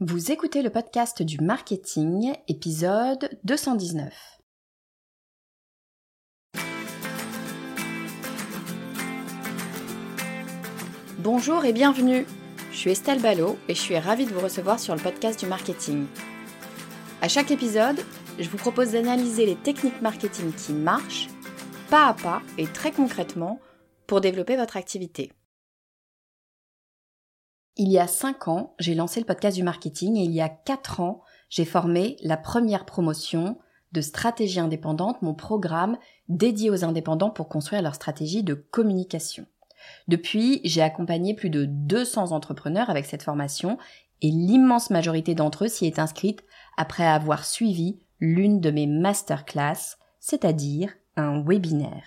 Vous écoutez le podcast du marketing, épisode 219. Bonjour et bienvenue. Je suis Estelle Ballot et je suis ravie de vous recevoir sur le podcast du marketing. À chaque épisode, je vous propose d'analyser les techniques marketing qui marchent, pas à pas et très concrètement, pour développer votre activité. Il y a 5 ans, j'ai lancé le podcast du marketing et il y a 4 ans, j'ai formé la première promotion de stratégie indépendante, mon programme dédié aux indépendants pour construire leur stratégie de communication. Depuis, j'ai accompagné plus de 200 entrepreneurs avec cette formation et l'immense majorité d'entre eux s'y est inscrite après avoir suivi l'une de mes masterclass, c'est-à-dire un webinaire.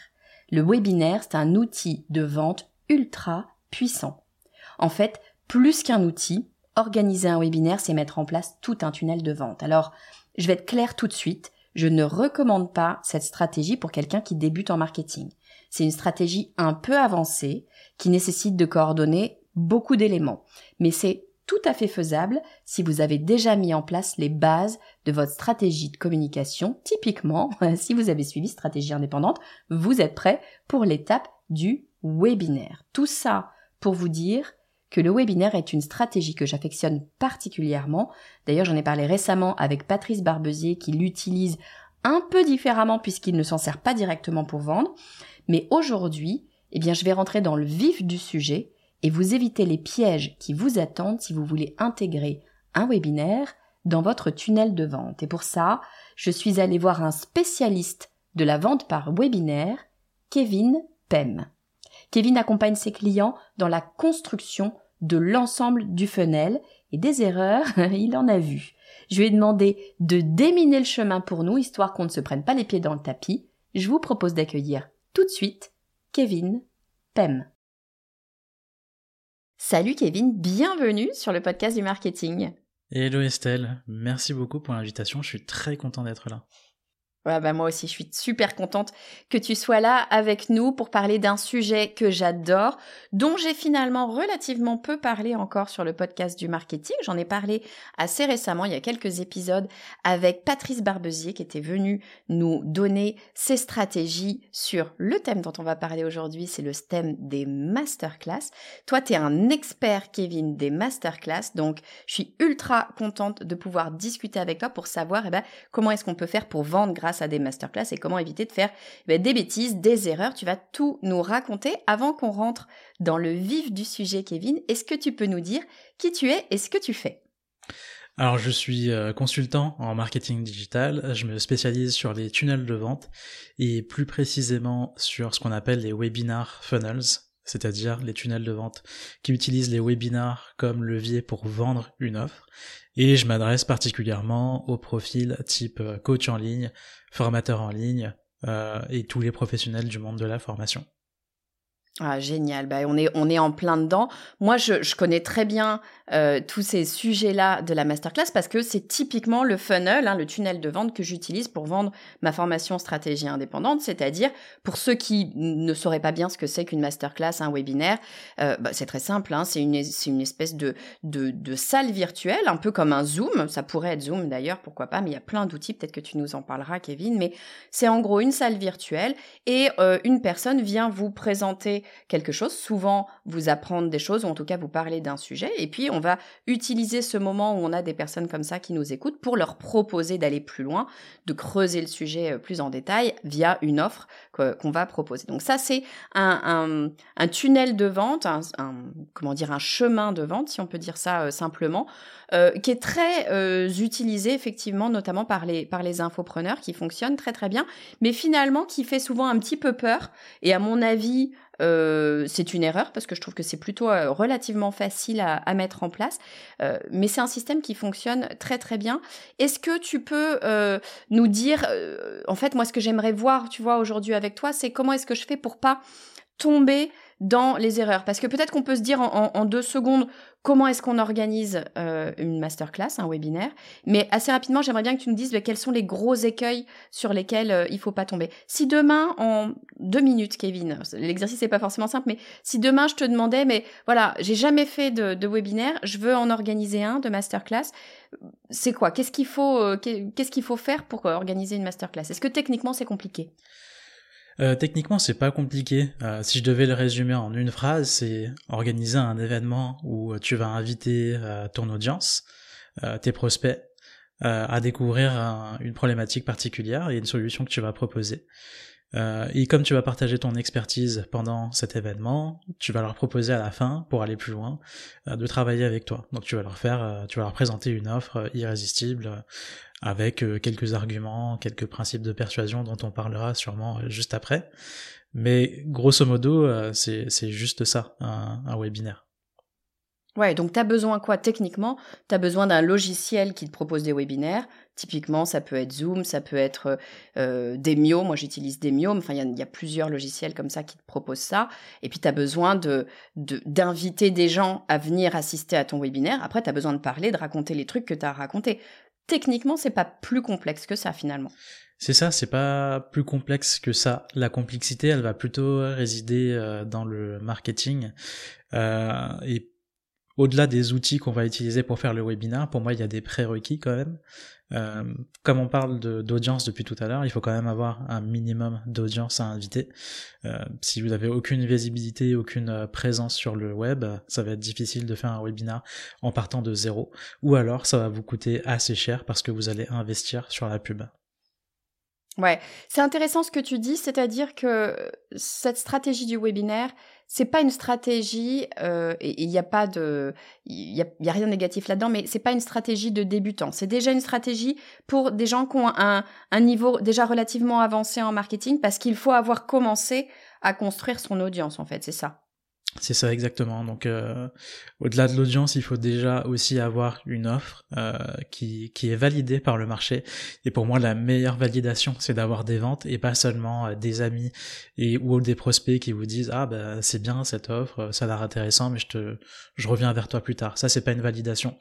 Le webinaire, c'est un outil de vente ultra puissant. En fait, plus qu'un outil, organiser un webinaire, c'est mettre en place tout un tunnel de vente. Alors, je vais être clair tout de suite, je ne recommande pas cette stratégie pour quelqu'un qui débute en marketing. C'est une stratégie un peu avancée qui nécessite de coordonner beaucoup d'éléments. Mais c'est tout à fait faisable si vous avez déjà mis en place les bases de votre stratégie de communication. Typiquement, si vous avez suivi stratégie indépendante, vous êtes prêt pour l'étape du webinaire. Tout ça pour vous dire que le webinaire est une stratégie que j'affectionne particulièrement. D'ailleurs, j'en ai parlé récemment avec Patrice Barbezier qui l'utilise un peu différemment puisqu'il ne s'en sert pas directement pour vendre. Mais aujourd'hui, eh bien, je vais rentrer dans le vif du sujet et vous éviter les pièges qui vous attendent si vous voulez intégrer un webinaire dans votre tunnel de vente. Et pour ça, je suis allée voir un spécialiste de la vente par webinaire, Kevin Pem. Kevin accompagne ses clients dans la construction de l'ensemble du funnel et des erreurs, il en a vu. Je lui ai demandé de déminer le chemin pour nous, histoire qu'on ne se prenne pas les pieds dans le tapis. Je vous propose d'accueillir tout de suite Kevin Pem. Salut Kevin, bienvenue sur le podcast du marketing. Hello Estelle, merci beaucoup pour l'invitation, je suis très content d'être là. Bah, moi aussi, je suis super contente que tu sois là avec nous pour parler d'un sujet que j'adore, dont j'ai finalement relativement peu parlé encore sur le podcast du marketing. J'en ai parlé assez récemment, il y a quelques épisodes, avec Patrice Barbezier qui était venu nous donner ses stratégies sur le thème dont on va parler aujourd'hui, c'est le thème des masterclass. Toi, tu es un expert, Kevin, des masterclass, donc je suis ultra contente de pouvoir discuter avec toi pour savoir eh ben, comment est-ce qu'on peut faire pour vendre grâce à des masterclass et comment éviter de faire eh ben, des bêtises, des erreurs. Tu vas tout nous raconter avant qu'on rentre dans le vif du sujet, Kevin. Est-ce que tu peux nous dire qui tu es et ce que tu fais? Alors je suis euh, consultant en marketing digital, je me spécialise sur les tunnels de vente et plus précisément sur ce qu'on appelle les webinar funnels, c'est-à-dire les tunnels de vente qui utilisent les webinars comme levier pour vendre une offre. Et je m'adresse particulièrement aux profils type euh, coach en ligne, formateur en ligne euh, et tous les professionnels du monde de la formation. Ah, génial, bah, on, est, on est en plein dedans. Moi, je, je connais très bien euh, tous ces sujets-là de la masterclass parce que c'est typiquement le funnel, hein, le tunnel de vente que j'utilise pour vendre ma formation stratégie indépendante, c'est-à-dire pour ceux qui ne sauraient pas bien ce que c'est qu'une masterclass, un webinaire, euh, bah, c'est très simple, hein, c'est une, une espèce de, de, de salle virtuelle, un peu comme un Zoom, ça pourrait être Zoom d'ailleurs, pourquoi pas, mais il y a plein d'outils, peut-être que tu nous en parleras Kevin, mais c'est en gros une salle virtuelle et euh, une personne vient vous présenter quelque chose, souvent vous apprendre des choses ou en tout cas vous parler d'un sujet. Et puis on va utiliser ce moment où on a des personnes comme ça qui nous écoutent pour leur proposer d'aller plus loin, de creuser le sujet euh, plus en détail via une offre qu'on va proposer. Donc ça c'est un, un, tunnel de vente, un, comment dire un chemin de vente si on peut dire ça euh, simplement, euh, qui est très utilisé effectivement notamment par les par les infopreneurs qui fonctionne très très bien, mais finalement qui fait souvent un petit peu peur et à mon avis euh, c'est une erreur parce que je trouve que c'est plutôt euh, relativement facile à, mettre en place, euh, mais c'est un système qui fonctionne très très bien. Est-ce que tu peux nous dire, en fait, moi, ce que j'aimerais voir, tu vois, aujourd'hui avec toi, c'est comment est-ce que je fais pour pas tomber dans les erreurs. Parce que peut-être qu'on peut se dire en, deux secondes comment est-ce qu'on organise euh, une masterclass, un webinaire, mais assez rapidement, j'aimerais bien que tu nous dises bah, quels sont les gros écueils sur lesquels euh, il faut pas tomber. Si demain, en deux minutes, Kevin, l'exercice n'est pas forcément simple, mais si demain je te demandais, mais voilà, j'ai jamais fait de, webinaire, je veux en organiser un de masterclass, c'est quoi? Qu'est-ce qu'il faut, euh, qu'est-ce qu'il faut faire pour organiser une masterclass? Est-ce que techniquement c'est compliqué? Euh, techniquement, c'est pas compliqué. Euh, si je devais le résumer en une phrase, c'est organiser un événement où tu vas inviter euh, ton audience, tes prospects, à découvrir une problématique particuliire et une solution que tu vas proposer. et comme tu vas partager ton expertise pendant cet événement, tu vas leur proposer à la fin, pour aller plus loin, de travailler avec toi. Donc tu vas leur faire, tu vas leur présenter une offre irrésistible avec euh, quelques arguments, quelques principes de persuasion dont on parlera sûrement euh, juste après. Mais grosso modo, euh, c'est juste ça, un, webinaire. Ouais, donc tu as besoin quoi techniquement? Tu as besoin d'un logiciel qui te propose des webinaires. Typiquement, ça peut être Zoom, ça peut être Demio. Moi, j'utilise Demio. Enfin, il y, a plusieurs logiciels comme ça qui te proposent ça. Et puis, tu as besoin de d'inviter des gens à venir assister à ton webinaire. Après, tu as besoin de parler, de raconter les trucs que tu as racontés techniquement, c'est pas plus complexe que ça finalement. C'est ça, c'est pas plus complexe que ça. La complexité, elle va plutôt résider euh, dans le marketing. Euh, et au-delà des outils qu'on va utiliser pour faire le webinar, pour moi, il y a des prérequis quand même. Euh, comme on parle d'audience depuis tout à l'heure, il faut quand même avoir un minimum d'audience à inviter. Euh, si vous n'avez aucune visibilité, aucune euh, présence sur le web, ça va être difficile de faire un webinar en partant de zéro. Ou alors ça va vous coûter assez cher parce que vous allez investir sur la pub. Ouais, c'est intéressant ce que tu dis, c'est-à-dire que cette stratégie du webinaire, c'est pas une stratégie euh, et il n'y a pas de il y a, rien de négatif là-dedans mais c'est pas une stratégie de débutant. C'est déjà une stratégie pour des gens qui ont un niveau déjà relativement avancé en marketing parce qu'il faut avoir commencé à construire son audience en fait c'est ça c'est ça exactement. Donc euh, au-delà de l'audience, il faut déjà aussi avoir une offre euh, qui, qui est validée par le marché. Et pour moi, la meilleure validation, c'est d'avoir des ventes et pas seulement euh, des amis et ou des prospects qui vous disent ah bah c'est bien cette offre, ça a l'air intéressant, mais je te je reviens vers toi plus tard. Ça c'est pas une validation.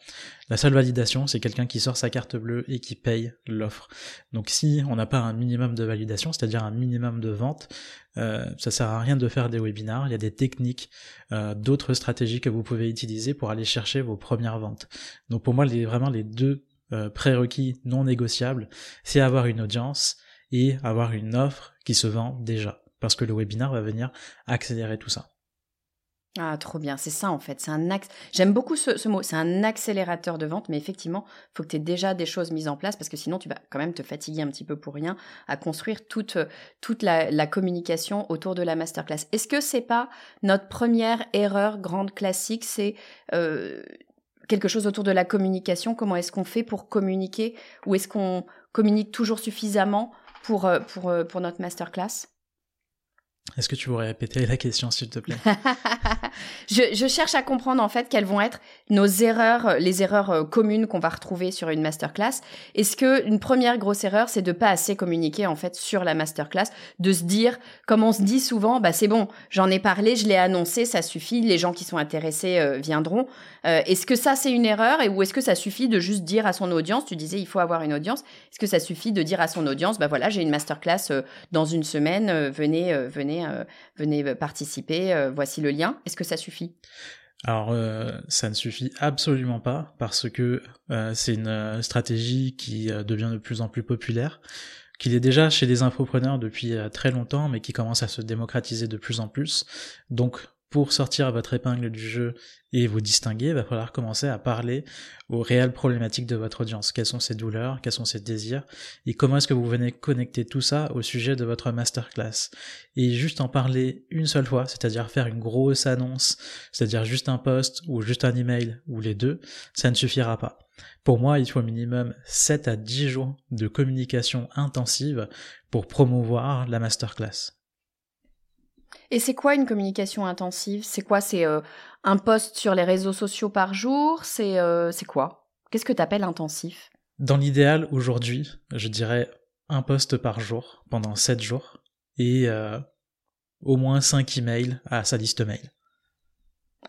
La seule validation, c'est quelqu'un qui sort sa carte bleue et qui paye l'offre. Donc si on n'a pas un minimum de validation, c'est-à-dire un minimum de vente, euh, ça sert à rien de faire des webinars. Il y a des techniques, euh, d'autres stratégies que vous pouvez utiliser pour aller chercher vos premières ventes. Donc pour moi, les, vraiment les deux euh, prérequis non négociables, c'est avoir une audience et avoir une offre qui se vend déjà. Parce que le webinar va venir accélérer tout ça. Ah, trop bien, c'est ça en fait. C'est un. J'aime beaucoup ce, mot. C'est un accélérateur de vente, mais effectivement, il faut que tu aies déjà des choses mises en place parce que sinon, tu vas quand même te fatiguer un petit peu pour rien à construire toute, toute la, communication autour de la masterclass. Est-ce que c'est pas notre première erreur grande classique C'est euh, quelque chose autour de la communication? Comment est-ce qu'on fait pour communiquer? Ou est-ce qu'on communique toujours suffisamment pour, euh, euh, notre masterclass? Est-ce que tu pourrais répéter la question, s'il te plaît? Je, cherche à comprendre en fait quelles vont être nos erreurs, les erreurs euh, communes qu'on va retrouver sur une masterclass. Est-ce que une première grosse erreur, c'est de pas assez communiquer en fait sur la masterclass, de se dire, comme on se dit souvent, bah c'est bon, j'en ai parlé, je l'ai annoncé, ça suffit, les gens qui sont intéressés euh, viendront. Euh, est-ce que ça c'est une erreur et ou est-ce que ça suffit de juste dire à son audience, tu disais il faut avoir une audience, est-ce que ça suffit de dire à son audience, bah voilà, j'ai une masterclass dans une semaine, venez, venez euh, venez participer, euh, voici le lien. Est-ce que ça suffit? Alors euh, ça ne suffit absolument pas parce que c'est une stratégie qui devient de plus en plus populaire, qu'il est déjà chez les infopreneurs depuis très longtemps mais qui commence à se démocratiser de plus en plus. Donc pour sortir votre épingle du jeu et vous distinguer, il va falloir commencer à parler aux réelles problématiques de votre audience. Quelles sont ses douleurs, quels sont ses désirs, et comment est-ce que vous venez connecter tout ça au sujet de votre masterclass. Et juste en parler une seule fois, c'est-à-dire faire une grosse annonce, c'est-à-dire juste un post ou juste un email ou les deux, ça ne suffira pas. Pour moi, il faut au minimum 7 à 10 jours de communication intensive pour promouvoir la masterclass. Et c'est quoi une communication intensive? C'est quoi? C'est euh, un post sur les réseaux sociaux par jour? C'est euh, quoi? Qu'est-ce que tu appelles intensif? Dans l'idéal, aujourd'hui, je dirais un post par jour pendant 7 jours. Et euh, au moins 5 emails à sa liste mail.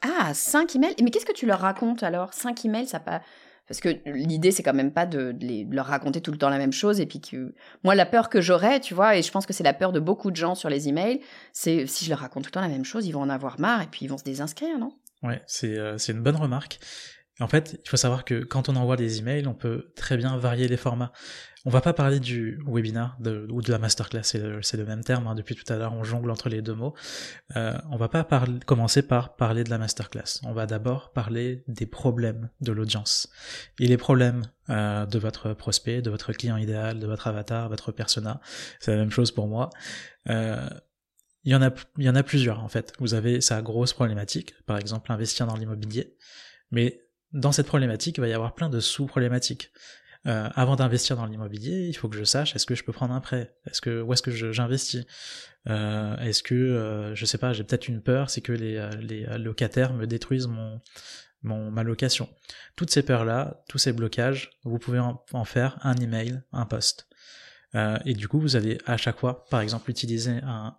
Ah, 5 emails? Mais qu'est-ce que tu leur racontes alors? 5 emails, ça pas. Parce que l'idée, c'est quand même pas de, leur raconter tout le temps la même chose. Et puis que moi, la peur que j'aurais, tu vois, et je pense que c'est la peur de beaucoup de gens sur les emails, c'est si je leur raconte tout le temps la même chose, ils vont en avoir marre et puis ils vont se désinscrire, non? Ouais, c'est euh, une bonne remarque. En fait, il faut savoir que quand on envoie des emails, on peut très bien varier les formats. On va pas parler du webinar ou de la masterclass, c'est le, même terme. Hein, depuis tout à l'heure, on jongle entre les deux mots. Euh, on va pas commencer par parler de la masterclass. On va d'abord parler des problèmes de l'audience. Et les problèmes euh, de votre prospect, de votre client idéal, de votre avatar, votre persona, c'est la même chose pour moi. Euh, il y en a, il y en a plusieurs en fait. Vous avez sa grosse problématique, par exemple investir dans l'immobilier, mais dans cette problématique, il va y avoir plein de sous-problématiques. Euh, avant d'investir dans l'immobilier, il faut que je sache est-ce que je peux prendre un prêt, est-ce que où est-ce que j'investis, euh, est-ce que euh, je sais pas, j'ai peut-être une peur, c'est que les, les locataires me détruisent mon ma location. Toutes ces peurs là, tous ces blocages, vous pouvez en, faire un email, un post. et du coup, vous allez à chaque fois, par exemple, utiliser un,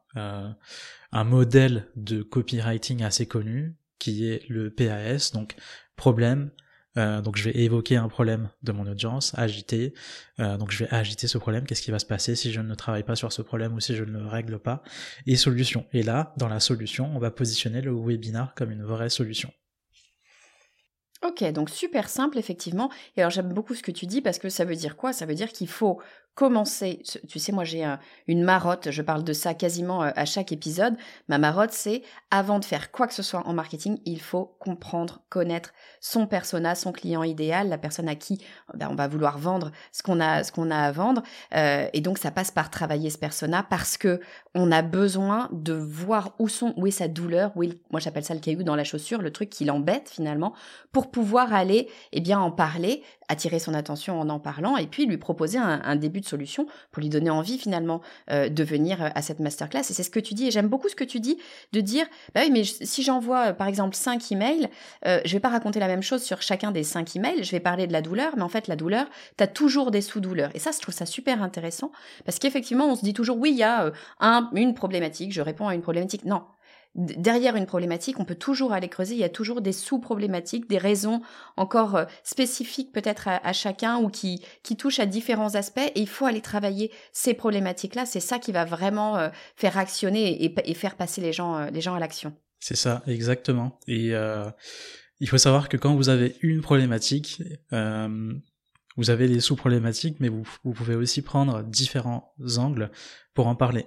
un modèle de copywriting assez connu qui est le PAS, donc problème. Euh, donc je vais évoquer un problème de mon audience, agiter. Euh, donc je vais agiter ce problème. Qu'est-ce qui va se passer si je ne travaille pas sur ce problème ou si je ne le règle pas Et solution. Et là, dans la solution, on va positionner le webinar comme une vraie solution. Ok, donc super simple effectivement. Et alors j'aime beaucoup ce que tu dis parce que ça veut dire quoi? Ça veut dire qu'il faut commencer. Tu sais, moi j'ai une marotte, je parle de ça quasiment euh, à chaque épisode. Ma marotte, c'est avant de faire quoi que ce soit en marketing, il faut comprendre, connaître son persona, son client idéal, la personne à qui ben, on va vouloir vendre ce qu'on a, a à vendre. Euh, et donc ça passe par travailler ce persona parce que on a besoin de voir où est sa douleur, où est, moi j'appelle ça le caillou dans la chaussure, le truc qui l'embête finalement, pour pouvoir aller, eh bien en parler, attirer son attention en en parlant et puis lui proposer un, début de solution pour lui donner envie finalement euh, de venir euh, à cette masterclass. Et c'est ce que tu dis. Et j'aime beaucoup ce que tu dis de dire, bah oui, mais si j'envoie euh, par exemple cinq emails, je vais pas raconter la même chose sur chacun des cinq emails. Je vais parler de la douleur, mais en fait la douleur, tu as toujours des sous-douleurs. Et ça, je trouve ça super intéressant parce qu'effectivement, on se dit toujours, oui, il y a un, une problématique, je réponds à une problématique. Non, derrière une problématique, on peut toujours aller creuser, il y a toujours des sous-problématiques, des raisons encore euh, spécifiques peut-être à, chacun ou qui, qui touchent à différents aspects et il faut aller travailler ces problématiques-là. C'est ça qui va vraiment euh, faire actionner et, faire passer les gens, euh, les gens à l'action. C'est ça, exactement. Et il faut savoir que quand vous avez une problématique, vous avez les sous-problématiques, mais vous, pouvez aussi prendre différents angles pour en parler.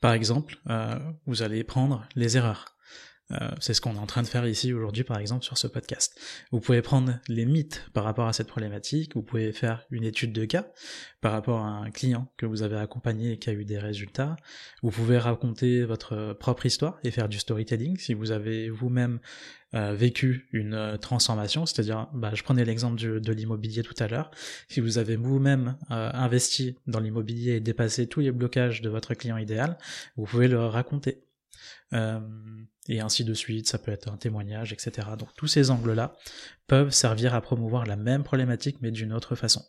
Par exemple, euh, vous allez prendre les erreurs. Euh, c'est ce qu'on est en train de faire ici aujourd'hui, par exemple, sur ce podcast. Vous pouvez prendre les mythes par rapport à cette problématique, vous pouvez faire une étude de cas par rapport à un client que vous avez accompagné et qui a eu des résultats. Vous pouvez raconter votre propre histoire et faire du storytelling si vous avez vous-même euh, vécu une euh, transformation, c'est-à-dire, bah, je prenais l'exemple de l'immobilier tout à l'heure, si vous avez vous-même investi dans l'immobilier et dépassé tous les blocages de votre client idéal, vous pouvez le raconter. Euh, et ainsi de suite, ça peut être un témoignage, etc. Donc tous ces angles-là peuvent servir à promouvoir la même problématique mais d'une autre façon.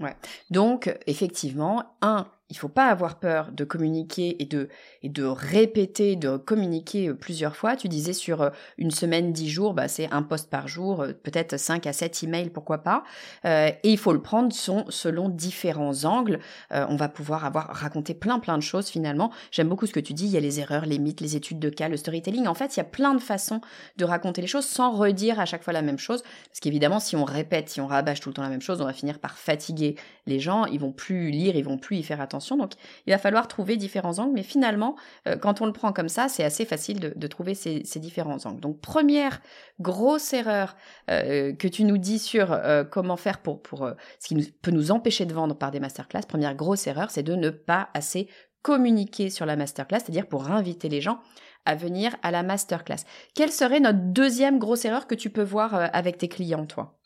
Ouais. Donc effectivement, un, il faut pas avoir peur de communiquer et de, et de répéter, de communiquer euh, plusieurs fois. Tu disais sur euh, une semaine, dix jours, bah, c'est un poste par jour, euh, peut-être cinq à sept emails, pourquoi pas. et il faut le prendre son, selon différents angles. on va pouvoir avoir raconté plein plein de choses finalement. J'aime beaucoup ce que tu dis. Il y a les erreurs, les mythes, les études de cas, le storytelling. En fait, il y a plein de façons de raconter les choses sans redire à chaque fois la même chose. Parce qu'évidemment, si on répète, si on rabâche tout le temps la même chose, on va finir par fatiguer les gens. Ils vont plus lire, ils vont plus y faire attention. Donc, il va falloir trouver différents angles. Mais finalement, euh, quand on le prend comme ça, c'est assez facile de, trouver ces, différents angles. Donc, première grosse erreur euh, que tu nous dis sur euh, comment faire pour, pour ce qui peut nous empêcher de vendre par des masterclass, première grosse erreur, c'est de ne pas assez communiquer sur la masterclass, c'est-à-dire pour inviter les gens à venir à la masterclass. Quelle serait notre deuxième grosse erreur que tu peux voir avec tes clients, toi?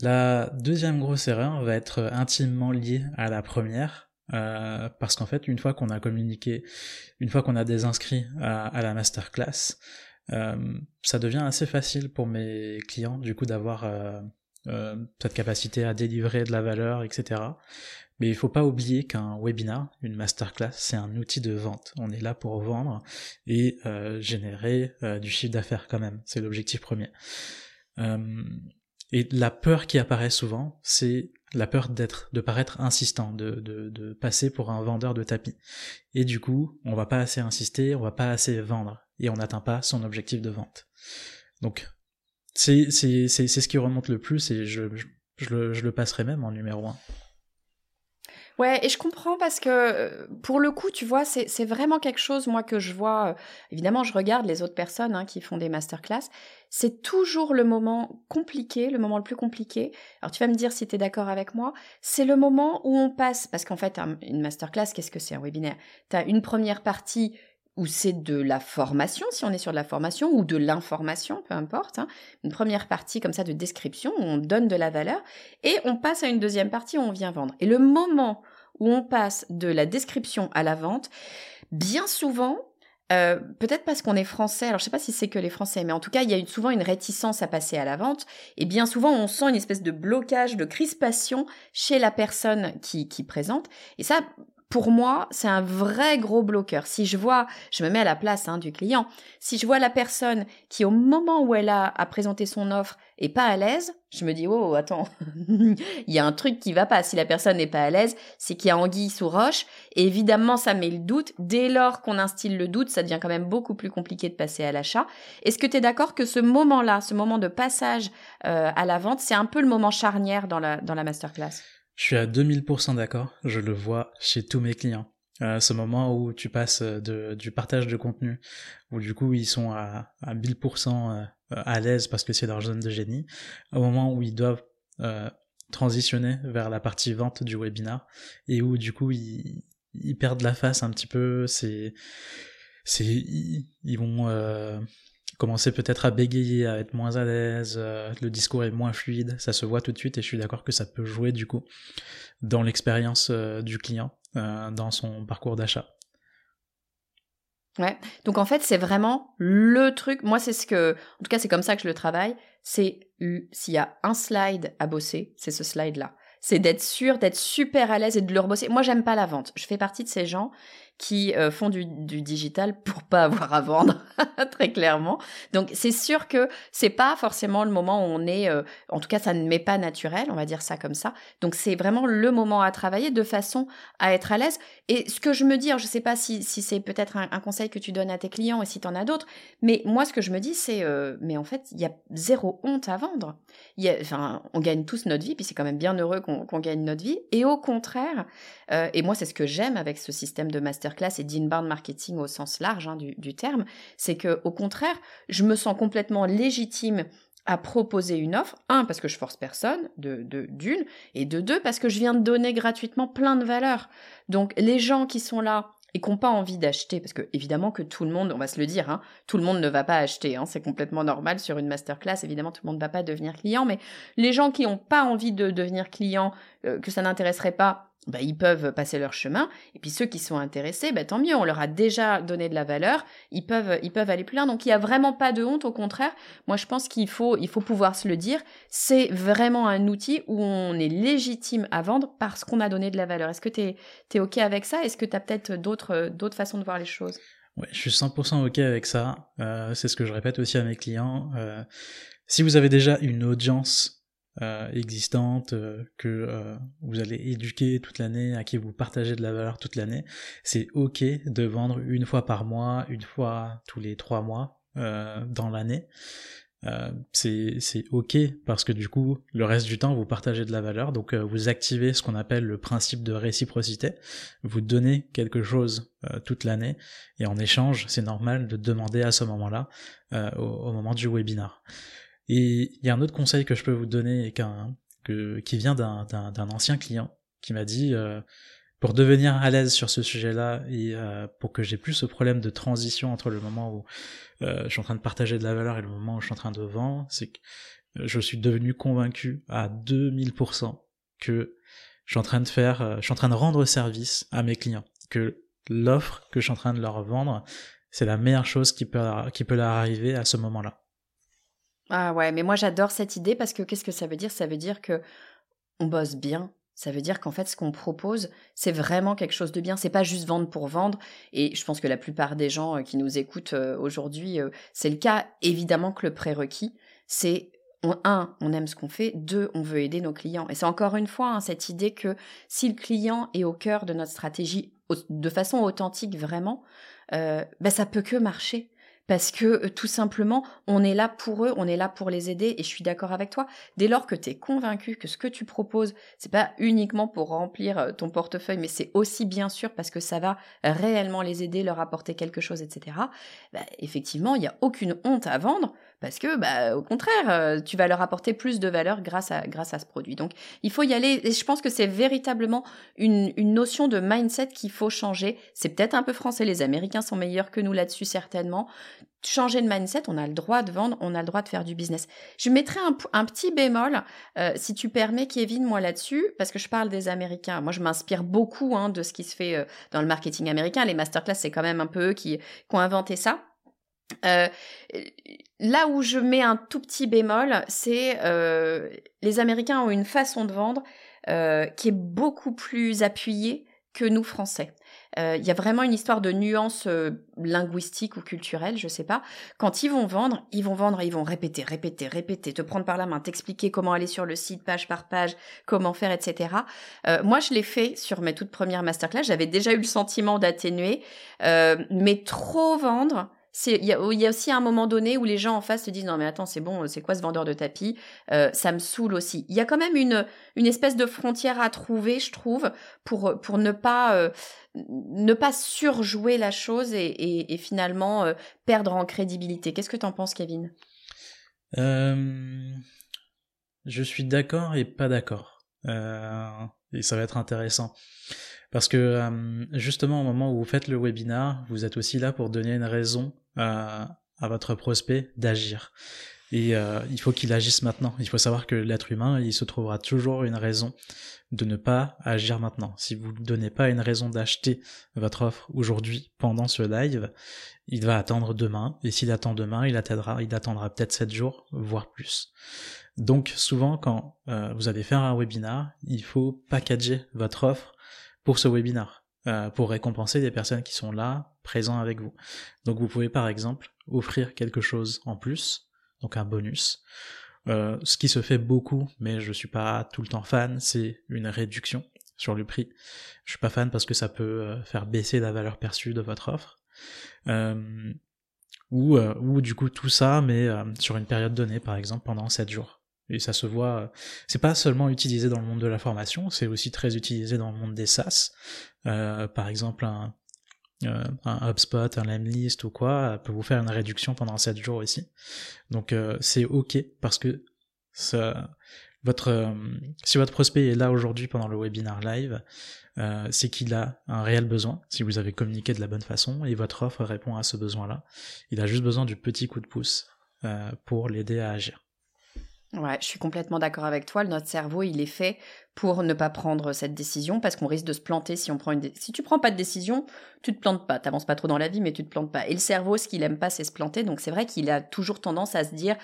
La deuxième grosse erreur va être intimement liée à la première. Euh, parce qu'en fait, une fois qu'on a communiqué, une fois qu'on a des inscrits à, la masterclass, euh, ça devient assez facile pour mes clients, du coup, d'avoir euh, cette capacité à délivrer de la valeur, etc. Mais il faut pas oublier qu'un webinar, une masterclass, c'est un outil de vente. On est là pour vendre et générer du chiffre d'affaires quand même. C'est l'objectif premier. Et la peur qui apparaît souvent, c'est la peur d'être, de paraître insistant, de, de, de, passer pour un vendeur de tapis. Et du coup, on va pas assez insister, on va pas assez vendre, et on n'atteint pas son objectif de vente. Donc, c'est, ce qui remonte le plus, et je, je, le, je le passerai même en numéro un. Ouais, et je comprends parce que euh, pour le coup, tu vois, c'est vraiment quelque chose, moi, que je vois. Euh, évidemment, je regarde les autres personnes hein, qui font des masterclass. C'est toujours le moment compliqué, le moment le plus compliqué. Alors, tu vas me dire si tu es d'accord avec moi. C'est le moment où on passe, parce qu'en fait, une masterclass, qu'est-ce que c'est un webinaire? Tu as une première partie où c'est de la formation, si on est sur de la formation, ou de l'information, peu importe. Hein. Une première partie comme ça de description, où on donne de la valeur, et on passe à une deuxième partie où on vient vendre. Et le moment où on passe de la description à la vente, bien souvent, euh, peut-être parce qu'on est français, alors je sais pas si c'est que les français, mais en tout cas, il y a souvent une réticence à passer à la vente, et bien souvent, on sent une espèce de blocage, de crispation chez la personne qui, qui présente, et ça, pour moi, c'est un vrai gros bloqueur. Si je vois, je me mets à la place hein, du client, si je vois la personne qui, au moment où elle a à présenter son offre, est pas à l'aise, je me dis, oh, attends, il y a un truc qui va pas. Si la personne n'est pas à l'aise, c'est qu'il y a anguille sous roche. Et évidemment, ça met le doute. Dès lors qu'on instille le doute, ça devient quand même beaucoup plus compliqué de passer à l'achat. Est-ce que tu es d'accord que ce moment-là, ce moment de passage euh, à la vente, c'est un peu le moment charnière dans la, dans la masterclass? Je suis à 2000% d'accord, je le vois chez tous mes clients. Euh, ce moment où tu passes de, du partage de contenu, où du coup ils sont à, à 1000% euh, à l'aise parce que c'est leur zone de génie, au moment où ils doivent euh, transitionner vers la partie vente du webinar, et où du coup ils, perdent la face un petit peu, c'est... ils, vont commencer peut-être à bégayer, à être moins à l'aise, euh, le discours est moins fluide, ça se voit tout de suite et je suis d'accord que ça peut jouer du coup dans l'expérience euh, du client, euh, dans son parcours d'achat. Ouais, donc en fait c'est vraiment le truc, moi c'est ce que, en tout cas c'est comme ça que je le travaille, c'est s'il y a un slide à bosser, c'est ce slide-là c'est d'être sûr, d'être super à l'aise et de le rebosser. Moi, j'aime pas la vente. Je fais partie de ces gens qui euh, font du, digital pour pas avoir à vendre très clairement. Donc c'est sûr que c'est pas forcément le moment où on est, euh, en tout cas ça ne m'est pas naturel, on va dire ça comme ça. Donc c'est vraiment le moment à travailler de façon à être à l'aise. Et ce que je me dis, alors je sais pas si, si c'est peut-être un, conseil que tu donnes à tes clients et si tu en as d'autres, mais moi ce que je me dis c'est, euh, mais en fait il y a zéro honte à vendre. Y enfin on gagne tous notre vie, puis c'est quand même bien heureux qu'on gagne notre vie. Et au contraire, et moi c'est ce que j'aime avec ce système de master classe et d'inbound marketing au sens large hein, du, terme, c'est que au contraire, je me sens complètement légitime à proposer une offre, un parce que je force personne, de d'une, et de deux parce que je viens de donner gratuitement plein de valeurs. Donc les gens qui sont là et qui n'ont pas envie d'acheter, parce que évidemment que tout le monde, on va se le dire, hein, tout le monde ne va pas acheter, hein, c'est complètement normal sur une masterclass, évidemment tout le monde ne va pas devenir client, mais les gens qui n'ont pas envie de devenir client, euh, que ça n'intéresserait pas, bah, ils peuvent passer leur chemin. Et puis ceux qui sont intéressés, bah, tant mieux, on leur a déjà donné de la valeur, ils peuvent, ils peuvent aller plus loin. Donc il n'y a vraiment pas de honte, au contraire. Moi je pense qu'il faut, il faut pouvoir se le dire. C'est vraiment un outil où on est légitime à vendre parce qu'on a donné de la valeur. Est-ce que tu es, OK avec ça? Est-ce que tu as peut-être d'autres, d'autres façons de voir les choses? Ouais, je suis 100% OK avec ça. Euh, c'est ce que je répète aussi à mes clients. Euh, si vous avez déjà une audience euh, existante euh, que euh, vous allez éduquer toute l'année, à qui vous partagez de la valeur toute l'année, c'est ok de vendre une fois par mois, une fois tous les trois mois dans l'année. c'est ok parce que du coup le reste du temps vous partagez de la valeur. Donc vous activez ce qu'on appelle le principe de réciprocité. Vous donnez quelque chose toute l'année et en échange c'est normal de demander à ce moment là au, moment du webinar et il y a un autre conseil que je peux vous donner que, qui vient d'un ancien client qui m'a dit euh, pour devenir à l'aise sur ce sujet-là et euh, pour que j'ai plus ce problème de transition entre le moment où euh, je suis en train de partager de la valeur et le moment où je suis en train de vendre, c'est que je suis devenu convaincu à 2000% que je suis en train de faire, je suis en train de rendre service à mes clients, que l'offre que je suis en train de leur vendre, c'est la meilleure chose qui peut leur arriver à ce moment-là. Ah ouais, mais moi j'adore cette idée parce que qu'est-ce que ça veut dire? Ça veut dire que on bosse bien. Ça veut dire qu'en fait, ce qu'on propose, c'est vraiment quelque chose de bien. C'est pas juste vendre pour vendre. Et je pense que la plupart des gens euh, qui nous écoutent euh, aujourd'hui, euh, c'est le cas. Évidemment que le prérequis, c'est un, on aime ce qu'on fait, deux, on veut aider nos clients. Et c'est encore une fois hein, cette idée que si le client est au cœur de notre stratégie de façon authentique vraiment, euh, ben ça peut que marcher parce que euh, tout simplement, on est là pour eux, on est là pour les aider et je suis d'accord avec toi. Dès lors que tu es convaincu que ce que tu proposes, c'est pas uniquement pour remplir euh, ton portefeuille, mais c'est aussi bien sûr parce que ça va réellement les aider, leur apporter quelque chose, etc. Bah, effectivement, il n'y a aucune honte à vendre parce que, bah, au contraire, euh, tu vas leur apporter plus de valeur grâce à, grâce à ce produit. Donc, il faut y aller. Et je pense que c'est véritablement une, une notion de mindset qu'il faut changer. C'est peut-être un peu français. Les Américains sont meilleurs que nous là-dessus, certainement changer de mindset, on a le droit de vendre, on a le droit de faire du business. Je mettrai un, petit bémol, euh, si tu permets, Kevin, moi là-dessus, parce que je parle des Américains. Moi, je m'inspire beaucoup hein, de ce qui se fait euh, dans le marketing américain. Les masterclass, c'est quand même un peu eux qui, ont inventé ça. Euh, là où je mets un tout petit bémol, c'est les Américains ont une façon de vendre qui est beaucoup plus appuyée que nous Français. Euh, il y a vraiment une histoire de nuance euh, linguistique ou culturelle, je sais pas. Quand ils vont vendre, ils vont vendre, ils vont répéter, répéter, répéter, te prendre par la main, t'expliquer comment aller sur le site page par page, comment faire, etc. Euh, moi, je l'ai fait sur mes toutes premières masterclass. J'avais déjà eu le sentiment d'atténuer, mais trop vendre il y, a, aussi un moment donné où les gens en face se disent non mais attends c'est bon c'est quoi ce vendeur de tapis? Euh, ça me saoule aussi. Il y a quand même une une espèce de frontière à trouver je trouve pour pour ne pas euh, ne pas surjouer la chose et, finalement euh, perdre en crédibilité. Qu'est-ce que tu en penses Kevin? Je suis d'accord et pas d'accord. Et ça va être intéressant parce que euh, justement au moment où vous faites le webinar, vous êtes aussi là pour donner une raison à, à votre prospect d'agir. Et euh, il faut qu'il agisse maintenant. Il faut savoir que l'être humain, il se trouvera toujours une raison de ne pas agir maintenant. Si vous ne donnez pas une raison d'acheter votre offre aujourd'hui pendant ce live, il va attendre demain. Et s'il attend demain, il attendra, il attendra peut-être 7 jours, voire plus. Donc souvent, quand euh, vous allez faire un webinar, il faut packager votre offre pour ce webinar, euh, pour récompenser des personnes qui sont là, présents avec vous. Donc vous pouvez par exemple offrir quelque chose en plus, donc un bonus. Euh, ce qui se fait beaucoup, mais je suis pas tout le temps fan, c'est une réduction sur le prix. Je suis pas fan parce que ça peut euh, faire baisser la valeur perçue de votre offre. ou, ou du coup tout ça, mais sur une période donnée, par exemple pendant 7 jours. Et ça se voit, euh, c'est pas seulement utilisé dans le monde de la formation, c'est aussi très utilisé dans le monde des SaaS. Euh, par exemple, un, euh, un HubSpot, un Lemlist ou quoi, peut vous faire une réduction pendant 7 jours ici. Donc c'est ok parce que ça, votre, si votre prospect est là aujourd'hui pendant le webinar live, c'est qu'il a un réel besoin, si vous avez communiqué de la bonne façon, et votre offre répond à ce besoin-là. Il a juste besoin du petit coup de pouce pour l'aider à agir. Ouais, je suis complètement d'accord avec toi. Notre cerveau, il est fait pour ne pas prendre cette décision parce qu'on risque de se planter si on prend une. Si tu prends pas de décision, tu te plantes pas. T'avances pas trop dans la vie, mais tu te plantes pas. Et le cerveau, ce qu'il aime pas, c'est se planter. Donc c'est vrai qu'il a toujours tendance à se dire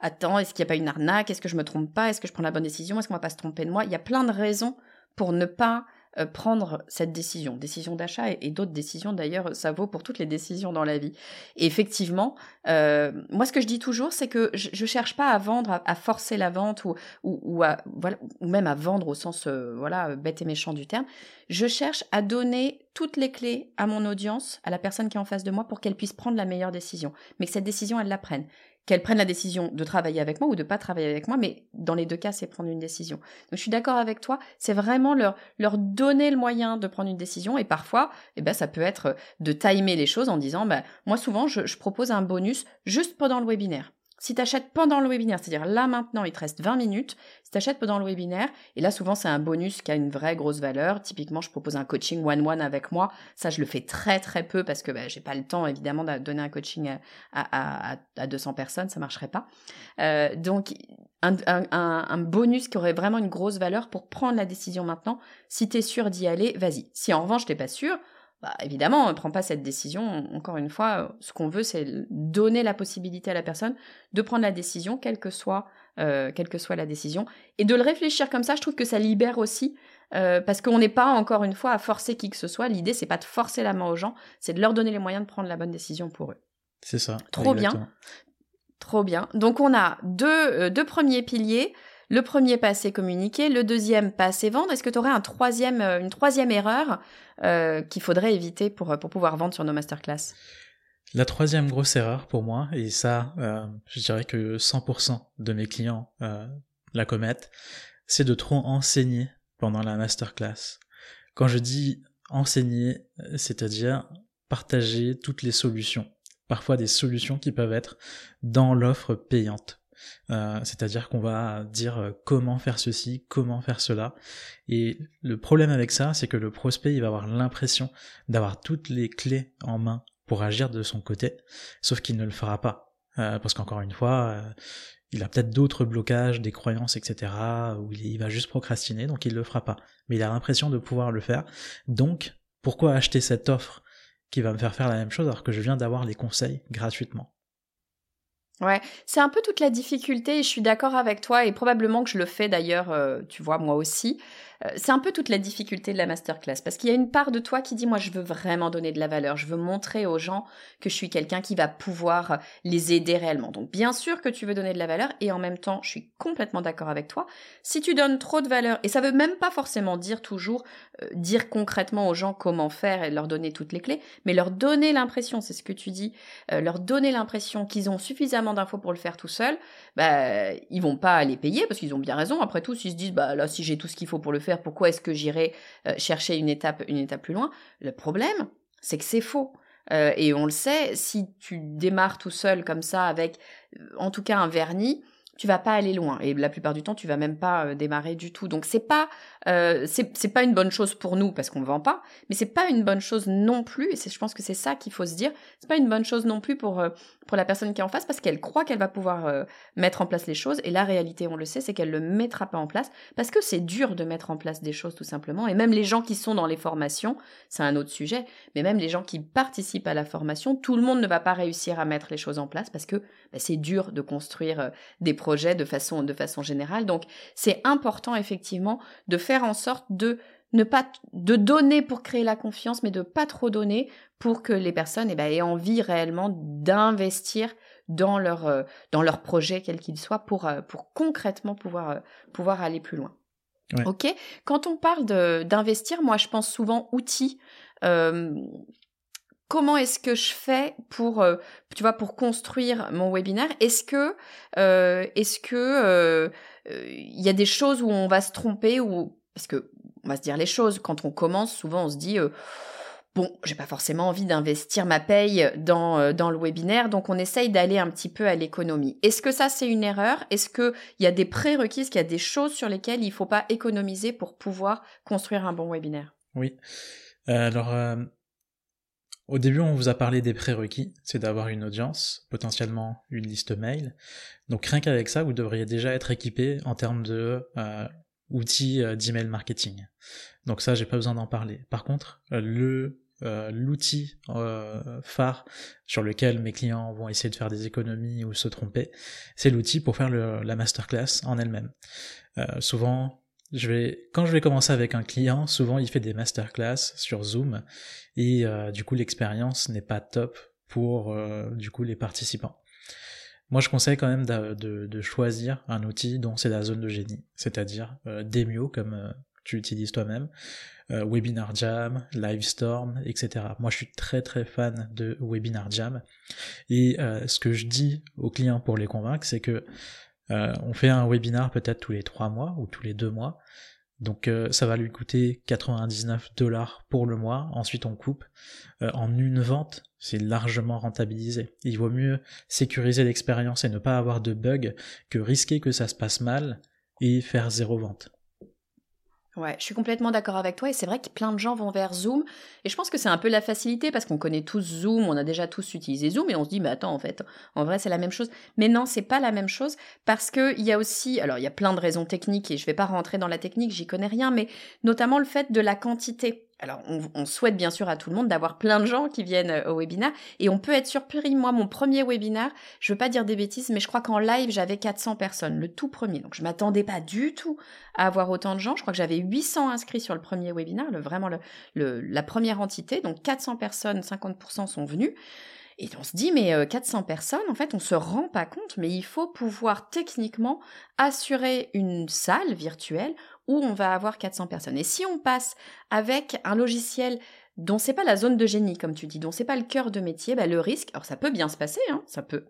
attends, est-ce qu'il y a pas une arnaque? Est-ce que je me trompe pas? Est-ce que je prends la bonne décision? Est-ce qu'on va pas se tromper de moi? Il y a plein de raisons pour ne pas euh, prendre cette décision, décision d'achat et, d'autres décisions d'ailleurs, ça vaut pour toutes les décisions dans la vie. Et effectivement, euh, moi ce que je dis toujours, c'est que je, je cherche pas à vendre, à, forcer la vente ou, ou, ou même à vendre au sens euh, voilà bête et méchant du terme. Je cherche à donner toutes les clés à mon audience, à la personne qui est en face de moi, pour qu'elle puisse prendre la meilleure décision, mais que cette décision elle la prenne qu'elles prennent la décision de travailler avec moi ou de pas travailler avec moi, mais dans les deux cas, c'est prendre une décision. Donc je suis d'accord avec toi, c'est vraiment leur, leur donner le moyen de prendre une décision et parfois, eh ben, ça peut être de timer les choses en disant, bah, moi souvent, je propose un bonus juste pendant le webinaire. Si tu achètes pendant le webinaire, c'est-à-dire là maintenant, il te reste 20 minutes, si tu achètes pendant le webinaire, et là souvent c'est un bonus qui a une vraie grosse valeur, typiquement je propose un coaching one-one avec moi, ça je le fais très très peu parce que bah, j'ai pas le temps évidemment de donner un coaching à, à, à 200 personnes, ça marcherait pas. Euh, donc un, bonus qui aurait vraiment une grosse valeur pour prendre la décision maintenant, si tu es sûr d'y aller, vas-y. Si en revanche t'es pas sûr, bah, évidemment, on ne prend pas cette décision. Encore une fois, ce qu'on veut, c'est donner la possibilité à la personne de prendre la décision, quelle que soit quelle que soit la décision. Et de le réfléchir comme ça, je trouve que ça libère aussi parce qu'on n'est pas encore une fois à forcer qui que ce soit. L'idée, c'est pas de forcer la main aux gens, c'est de leur donner les moyens de prendre la bonne décision pour eux. C'est ça. Trop bien. Trop bien. Donc on a deux, deux premiers piliers. Le premier, passer communiquer. Le deuxième, passer vendre. Est-ce que tu aurais un troisième, euh, une troisième erreur euh, qu'il faudrait éviter pour, euh, pour pouvoir vendre sur nos masterclass? La troisième grosse erreur pour moi, et ça, je dirais que 100% de mes clients la commettent, c'est de trop enseigner pendant la masterclass. Quand je dis enseigner, c'est-à-dire partager toutes les solutions, parfois des solutions qui peuvent être dans l'offre payante. Euh, c'est-à-dire qu'on va dire euh, comment faire ceci, comment faire cela. Et le problème avec ça, c'est que le prospect, il va avoir l'impression d'avoir toutes les clés en main pour agir de son côté, sauf qu'il ne le fera pas. Euh, parce qu'encore une fois, il a peut-être d'autres blocages, des croyances, etc., où il, va juste procrastiner, donc il le fera pas. Mais il a l'impression de pouvoir le faire. Donc, pourquoi acheter cette offre qui va me faire faire la même chose alors que je viens d'avoir les conseils gratuitement? Ouais, c'est un peu toute la difficulté et je suis d'accord avec toi et probablement que je le fais d'ailleurs, euh, tu vois, moi aussi. Euh, c'est un peu toute la difficulté de la masterclass parce qu'il y a une part de toi qui dit moi je veux vraiment donner de la valeur, je veux montrer aux gens que je suis quelqu'un qui va pouvoir les aider réellement. Donc bien sûr que tu veux donner de la valeur et en même temps je suis complètement d'accord avec toi. Si tu donnes trop de valeur et ça veut même pas forcément dire toujours euh, dire concrètement aux gens comment faire et leur donner toutes les clés, mais leur donner l'impression, c'est ce que tu dis, euh, leur donner l'impression qu'ils ont suffisamment d'infos pour le faire tout seul, bah ils vont pas les payer parce qu'ils ont bien raison. Après tout, s'ils se disent bah là si j'ai tout ce qu'il faut pour le faire pourquoi est-ce que j'irai euh, chercher une étape, une étape plus loin? Le problème, c'est que c'est faux. Euh, et on le sait, si tu démarres tout seul comme ça avec, euh, en tout cas, un vernis, tu vas pas aller loin et la plupart du temps tu vas même pas euh, démarrer du tout. Donc c'est pas euh, c'est pas une bonne chose pour nous parce qu'on vend pas mais c'est pas une bonne chose non plus et je pense que c'est ça qu'il faut se dire. C'est pas une bonne chose non plus pour euh, pour la personne qui est en face parce qu'elle croit qu'elle va pouvoir euh, mettre en place les choses et la réalité on le sait c'est qu'elle le mettra pas en place parce que c'est dur de mettre en place des choses tout simplement. Et même les gens qui sont dans les formations c'est un autre sujet mais même les gens qui participent à la formation tout le monde ne va pas réussir à mettre les choses en place parce que bah, c'est dur de construire des de façon, de façon générale. Donc, c'est important effectivement de faire en sorte de ne pas de donner pour créer la confiance, mais de pas trop donner pour que les personnes eh ben, aient envie réellement d'investir dans leur euh, dans leur projet quel qu'il soit pour euh, pour concrètement pouvoir euh, pouvoir aller plus loin. Ok? Quand on parle d'investir, moi je pense souvent outils comment est-ce que je fais pour, euh, tu vois, pour construire mon webinaire? Est-ce que, euh, est-ce que euh, il y a des choses où on va se tromper ou parce que on va se dire les choses quand on commence, souvent on se dit bon, j'ai pas forcément envie d'investir ma paye dans, dans le webinaire, donc on essaye d'aller un petit peu à l'économie. Est-ce que ça c'est une erreur? Est-ce qu'il y a des prérequis? Est-ce qu'il y a des choses sur lesquelles il faut pas économiser pour pouvoir construire un bon webinaire? Oui. alors, au début, on vous a parlé des prérequis, c'est d'avoir une audience, potentiellement une liste mail. Donc rien qu'avec ça, vous devriez déjà être équipé en termes de euh, outils euh, d'email marketing. Donc ça, j'ai pas besoin d'en parler. Par contre, euh, le l'outil phare sur lequel mes clients vont essayer de faire des économies ou se tromper, c'est l'outil pour faire la masterclass en elle-même. souvent, quand je vais commencer avec un client, souvent il fait des masterclass sur Zoom et euh, du coup l'expérience n'est pas top pour euh, du coup les participants. Moi je conseille quand même de, de, choisir un outil dont c'est la zone de génie, c'est-à-dire euh, Demio comme euh, tu utilises toi-même, Webinar Jam, Livestorm, etc. Moi je suis très très fan de Webinar Jam et ce que je dis aux clients pour les convaincre c'est que euh, on fait un webinar peut-être tous les trois mois ou tous les deux mois. Donc euh, ça va lui coûter 99 dollars pour le mois. Ensuite on coupe. Euh, en une vente, c'est largement rentabilisé. Il vaut mieux sécuriser l'expérience et ne pas avoir de bugs que risquer que ça se passe mal et faire zéro vente. Ouais, je suis complètement d'accord avec toi et c'est vrai que plein de gens vont vers Zoom et je pense que c'est un peu la facilité parce qu'on connaît tous Zoom, on a déjà tous utilisé Zoom et on se dit mais attends en fait, en vrai c'est la même chose. Mais non, c'est pas la même chose parce que il y a aussi alors il y a plein de raisons techniques et je vais pas rentrer dans la technique, j'y connais rien mais notamment le fait de la quantité. Alors, on, souhaite bien sûr à tout le monde d'avoir plein de gens qui viennent euh, au webinaire et on peut être surpris. Moi, mon premier webinaire, je veux pas dire des bêtises, mais je crois qu'en live, j'avais 400 personnes, le tout premier. Donc, je m'attendais pas du tout à avoir autant de gens. Je crois que j'avais 800 inscrits sur le premier webinaire, le, vraiment la première entité. Donc, 400 personnes, 50% sont venus. Et on se dit, mais 400 euh, personnes, en fait, on se rend pas compte, mais il faut pouvoir techniquement assurer une salle virtuelle où on va avoir 400 personnes. Et si on passe avec un logiciel dont c'est pas la zone de génie, comme tu dis, dont c'est pas le cœur de métier, bah le risque, alors ça peut bien se passer, hein, ça peut,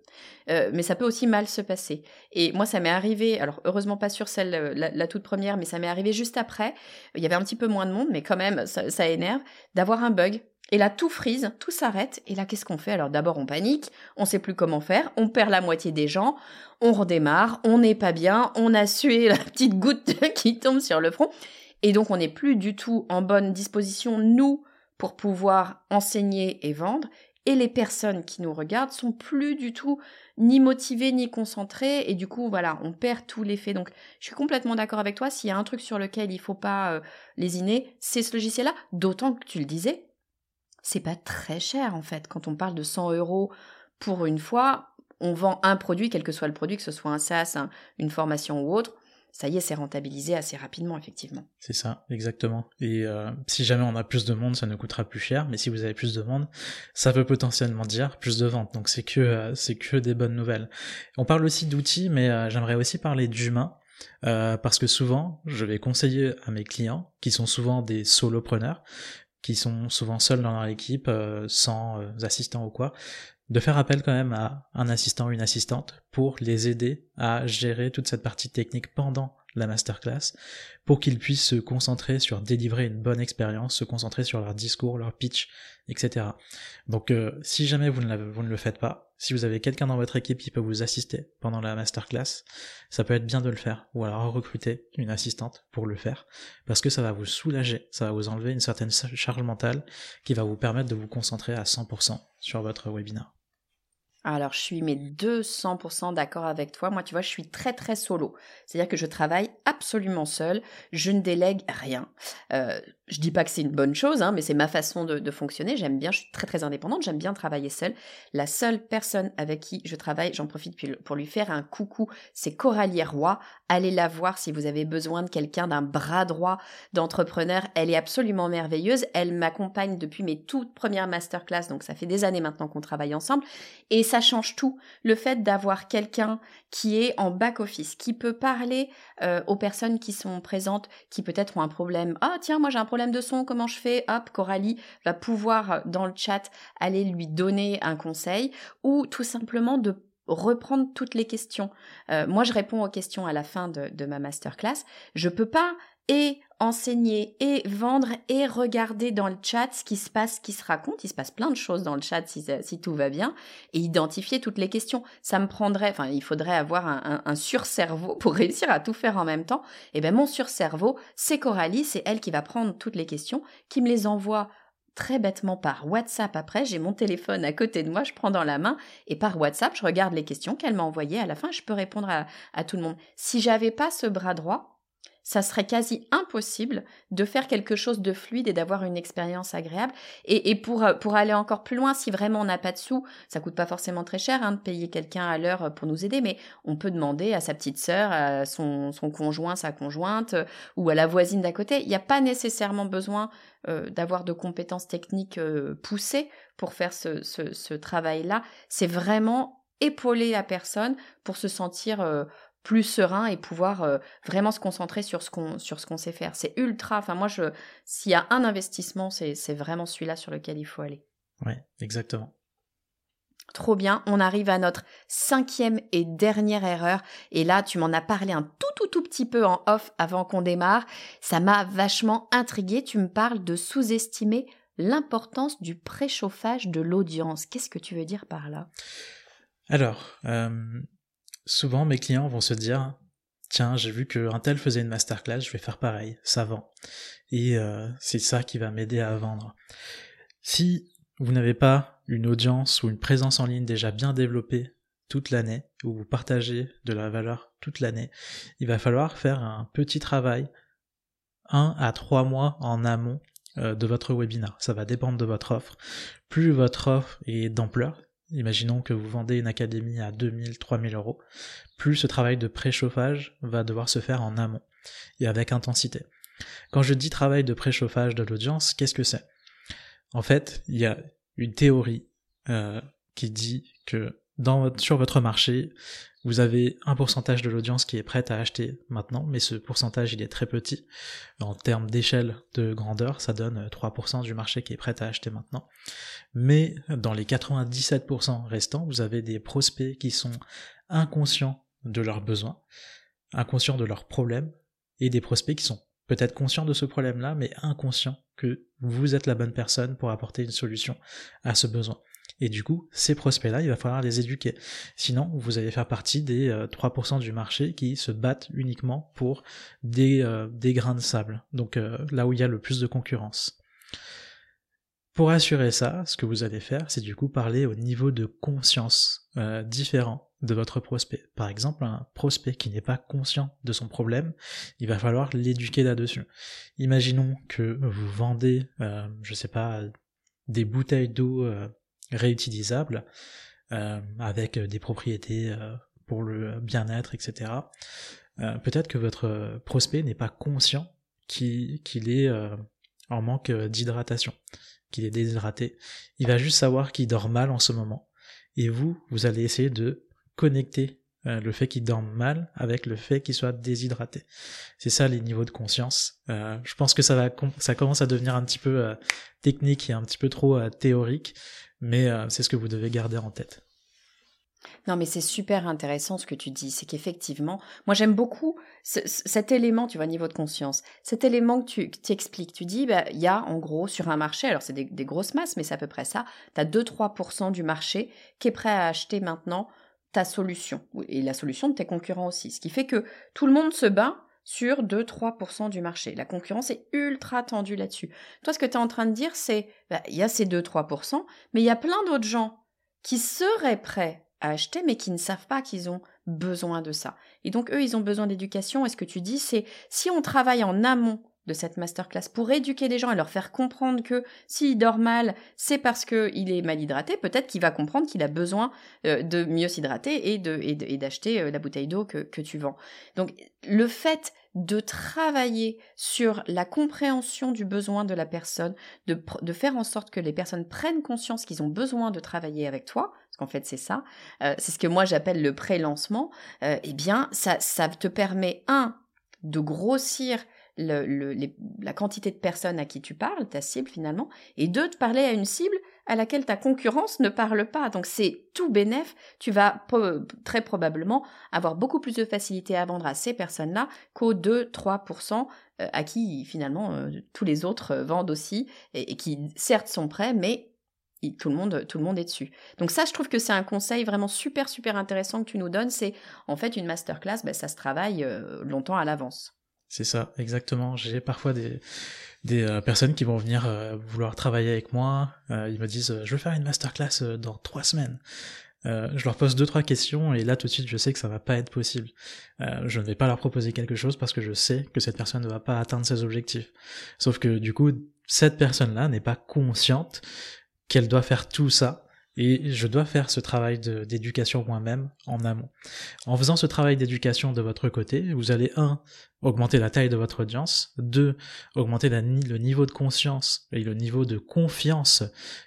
euh, mais ça peut aussi mal se passer. Et moi, ça m'est arrivé, alors heureusement pas sur celle, euh, la, toute première, mais ça m'est arrivé juste après. Il y avait un petit peu moins de monde, mais quand même, ça, ça énerve d'avoir un bug et là, tout frise, tout s'arrête. Et là, qu'est-ce qu'on fait? Alors d'abord, on panique, on sait plus comment faire, on perd la moitié des gens, on redémarre, on n'est pas bien, on a sué la petite goutte qui tombe sur le front. Et donc, on n'est plus du tout en bonne disposition, nous, pour pouvoir enseigner et vendre. Et les personnes qui nous regardent sont plus du tout ni motivées ni concentrées. Et du coup, voilà, on perd tout l'effet. Donc, je suis complètement d'accord avec toi. S'il y a un truc sur lequel il faut pas euh, lésiner, c'est ce logiciel-là. D'autant que tu le disais, c'est pas très cher en fait. Quand on parle de 100 euros pour une fois, on vend un produit, quel que soit le produit, que ce soit un SaaS, une formation ou autre. Ça y est, c'est rentabilisé assez rapidement, effectivement. C'est ça, exactement. Et euh, si jamais on a plus de monde, ça ne coûtera plus cher. Mais si vous avez plus de monde, ça peut potentiellement dire plus de ventes. Donc c'est que euh, c'est que des bonnes nouvelles. On parle aussi d'outils, mais euh, j'aimerais aussi parler d'humains. parce que souvent, je vais conseiller à mes clients, qui sont souvent des solopreneurs, qui sont souvent seuls dans leur équipe, euh, sans euh, assistants ou quoi, de faire appel quand même à un assistant ou une assistante pour les aider à gérer toute cette partie technique pendant la masterclass pour qu'ils puissent se concentrer sur délivrer une bonne expérience, se concentrer sur leur discours, leur pitch, etc. Donc euh, si jamais vous ne, le faites pas, si vous avez quelqu'un dans votre équipe qui peut vous assister pendant la masterclass, ça peut être bien de le faire, ou alors recruter une assistante pour le faire, parce que ça va vous soulager, ça va vous enlever une certaine charge mentale qui va vous permettre de vous concentrer à 100% sur votre webinaire. Alors, je suis mais 200% d'accord avec toi. Moi, tu vois, je suis très très solo. C'est-à-dire que je travaille absolument seul. Je ne délègue rien. Euh, je dis pas que c'est une bonne chose, hein, mais c'est ma façon de, fonctionner. J'aime bien, je suis très très indépendante, j'aime bien travailler seule. La seule personne avec qui je travaille, j'en profite pour lui faire un coucou, c'est Coralie Roy. Allez la voir si vous avez besoin de quelqu'un, d'un bras droit d'entrepreneur. Elle est absolument merveilleuse. Elle m'accompagne depuis mes toutes premières masterclass, donc ça fait des années maintenant qu'on travaille ensemble. Et ça change tout. Le fait d'avoir quelqu'un qui est en back-office, qui peut parler euh, aux personnes qui sont présentes, qui peut-être ont un problème. Ah tiens, moi j'ai un problème de son, comment je fais? Hop, Coralie va pouvoir euh, dans le chat aller lui donner un conseil ou tout simplement de reprendre toutes les questions. Euh, moi, je réponds aux questions à la fin de, de ma masterclass. Je peux pas et enseigner et vendre et regarder dans le chat ce qui se passe, ce qui se raconte. Il se passe plein de choses dans le chat si, tout va bien et identifier toutes les questions. Ça me prendrait, enfin, il faudrait avoir un, un, surcerveau pour réussir à tout faire en même temps. Et ben, mon surcerveau, c'est Coralie, c'est elle qui va prendre toutes les questions, qui me les envoie très bêtement par WhatsApp après. J'ai mon téléphone à côté de moi, je prends dans la main et par WhatsApp, je regarde les questions qu'elle m'a envoyées. À la fin, je peux répondre à tout le monde. Si j'avais pas ce bras droit, ça serait quasi impossible de faire quelque chose de fluide et d'avoir une expérience agréable. Et, pour, euh, pour aller encore plus loin, si vraiment on n'a pas de sous, ça coûte pas forcément très cher hein, de payer quelqu'un à l'heure pour nous aider, mais on peut demander à sa petite sœur, à son, son conjoint, sa conjointe, euh, ou à la voisine d'à côté. Il n'y a pas nécessairement besoin euh, d'avoir de compétences techniques poussées pour faire ce, ce, ce travail-là. C'est vraiment épauler la personne pour se sentir plus serein et pouvoir euh, vraiment se concentrer sur ce qu'on sur ce qu'on sait faire. C'est ultra. Enfin moi je s'il y a un investissement, c'est c'est vraiment celui-là sur lequel il faut aller. Ouais, exactement. Trop bien, on arrive à notre cinquième et dernière erreur. Et là, tu m'en as parlé un tout tout tout petit peu en off avant qu'on démarre. Ça m'a vachement intrigué. Tu me parles de sous-estimer l'importance du préchauffage de l'audience. Qu'est-ce que tu veux dire par là? Alors, euh, souvent mes clients vont se dire tiens j'ai vu qu'un tel faisait une masterclass je vais faire pareil ça vend et euh, c'est ça qui va m'aider à vendre si vous n'avez pas une audience ou une présence en ligne déjà bien développée toute l'année ou vous partagez de la valeur toute l'année il va falloir faire un petit travail un à trois mois en amont euh, de votre webinar. Ça va dépendre de votre offre. Plus votre offre est d'ampleur, imaginons que vous vendez une académie à 2000, 3000 euros, plus ce travail de préchauffage va devoir se faire en amont et avec intensité. Quand je dis travail de préchauffage de l'audience, qu'est-ce que c'est? En fait, il y a une théorie euh, qui dit que sur votre marché, vous avez un pourcentage de l'audience qui est prête à acheter maintenant, mais ce pourcentage il est très petit. En termes d'échelle de grandeur, ça donne 3% du marché qui est prêt à acheter maintenant. Mais dans les 97% restants, vous avez des prospects qui sont inconscients de leurs besoins, inconscients de leurs problèmes, et des prospects qui sont peut-être conscients de ce problème-là, mais inconscients que vous êtes la bonne personne pour apporter une solution à ce besoin. Et du coup, ces prospects-là, il va falloir les éduquer. Sinon, vous allez faire partie des 3% euh, du marché qui se battent uniquement pour des, euh, des grains de sable. Donc euh, là où il y a le plus de concurrence. Pour assurer ça, ce que vous allez faire, c'est du coup parler au niveau de conscience différent de votre prospect. Par exemple, un prospect qui n'est pas conscient de son problème, il va falloir l'éduquer là-dessus. Imaginons que vous vendez, je sais pas, des bouteilles d'eau réutilisables euh, avec des propriétés euh, pour le bien-être, etc. Euh, peut-être que votre prospect n'est pas conscient qu'il est en manque d'hydratation, qu'il est déshydraté. Il va juste savoir qu'il dort mal en ce moment. Et vous, vous allez essayer de connecter le fait qu'il dorme mal avec le fait qu'il soit déshydraté. C'est ça les niveaux de conscience. je pense que ça va, ça commence à devenir un petit peu technique et un petit peu trop théorique mais euh, c'est ce que vous devez garder en tête. Non, mais c'est super intéressant ce que tu dis. C'est qu'effectivement, moi j'aime beaucoup cet élément, tu vois, niveau de conscience. Cet élément que tu expliques. Tu dis, bah, il y a en gros sur un marché, alors c'est des, grosses masses, mais c'est à peu près ça. Tu as 2-3% du marché qui est prêt à acheter maintenant ta solution et la solution de tes concurrents aussi. Ce qui fait que tout le monde se bat sur 2-3% du marché. La concurrence est ultra tendue là-dessus. Toi, ce que tu es en train de dire, c'est, bah, il y a ces 2-3%, mais il y a plein d'autres gens qui seraient prêts à acheter, mais qui ne savent pas qu'ils ont besoin de ça. Et donc, eux, ils ont besoin d'éducation. Et ce que tu dis, c'est, si on travaille en amont de cette masterclass pour éduquer les gens et leur faire comprendre que s'il dort mal, c'est parce qu'il est mal hydraté, peut-être qu'il va comprendre qu'il a besoin euh, de mieux s'hydrater et d'acheter euh, la bouteille d'eau que, que tu vends. Donc le fait de travailler sur la compréhension du besoin de la personne, de, de faire en sorte que les personnes prennent conscience qu'ils ont besoin de travailler avec toi, parce qu'en fait c'est ça, euh, c'est ce que moi j'appelle le pré-lancement, eh bien ça, ça te permet, un, de grossir la quantité de personnes à qui tu parles, ta cible finalement, et deux, de parler à une cible à laquelle ta concurrence ne parle pas. Donc c'est tout bénéf, tu vas très probablement avoir beaucoup plus de facilité à vendre à ces personnes-là qu'aux 2-3% euh, à qui finalement euh, tous les autres euh, vendent aussi et, qui certes sont prêts, mais tout le monde tout le monde est dessus. Donc ça je trouve que c'est un conseil vraiment super super intéressant que tu nous donnes, c'est en fait une masterclass, ben, ça se travaille longtemps à l'avance. C'est ça, exactement. J'ai parfois des, des euh, personnes qui vont venir euh, vouloir travailler avec moi. Euh, ils me disent, je veux faire une masterclass dans trois semaines. je leur pose deux trois questions et là tout de suite je sais que ça va pas être possible. je ne vais pas leur proposer quelque chose parce que je sais que cette personne ne va pas atteindre ses objectifs. Sauf que du coup cette personne là n'est pas consciente qu'elle doit faire tout ça et je dois faire ce travail d'éducation moi-même en amont. En faisant ce travail d'éducation de votre côté, vous allez, un, augmenter la taille de votre audience, deux, augmenter le niveau de conscience et le niveau de confiance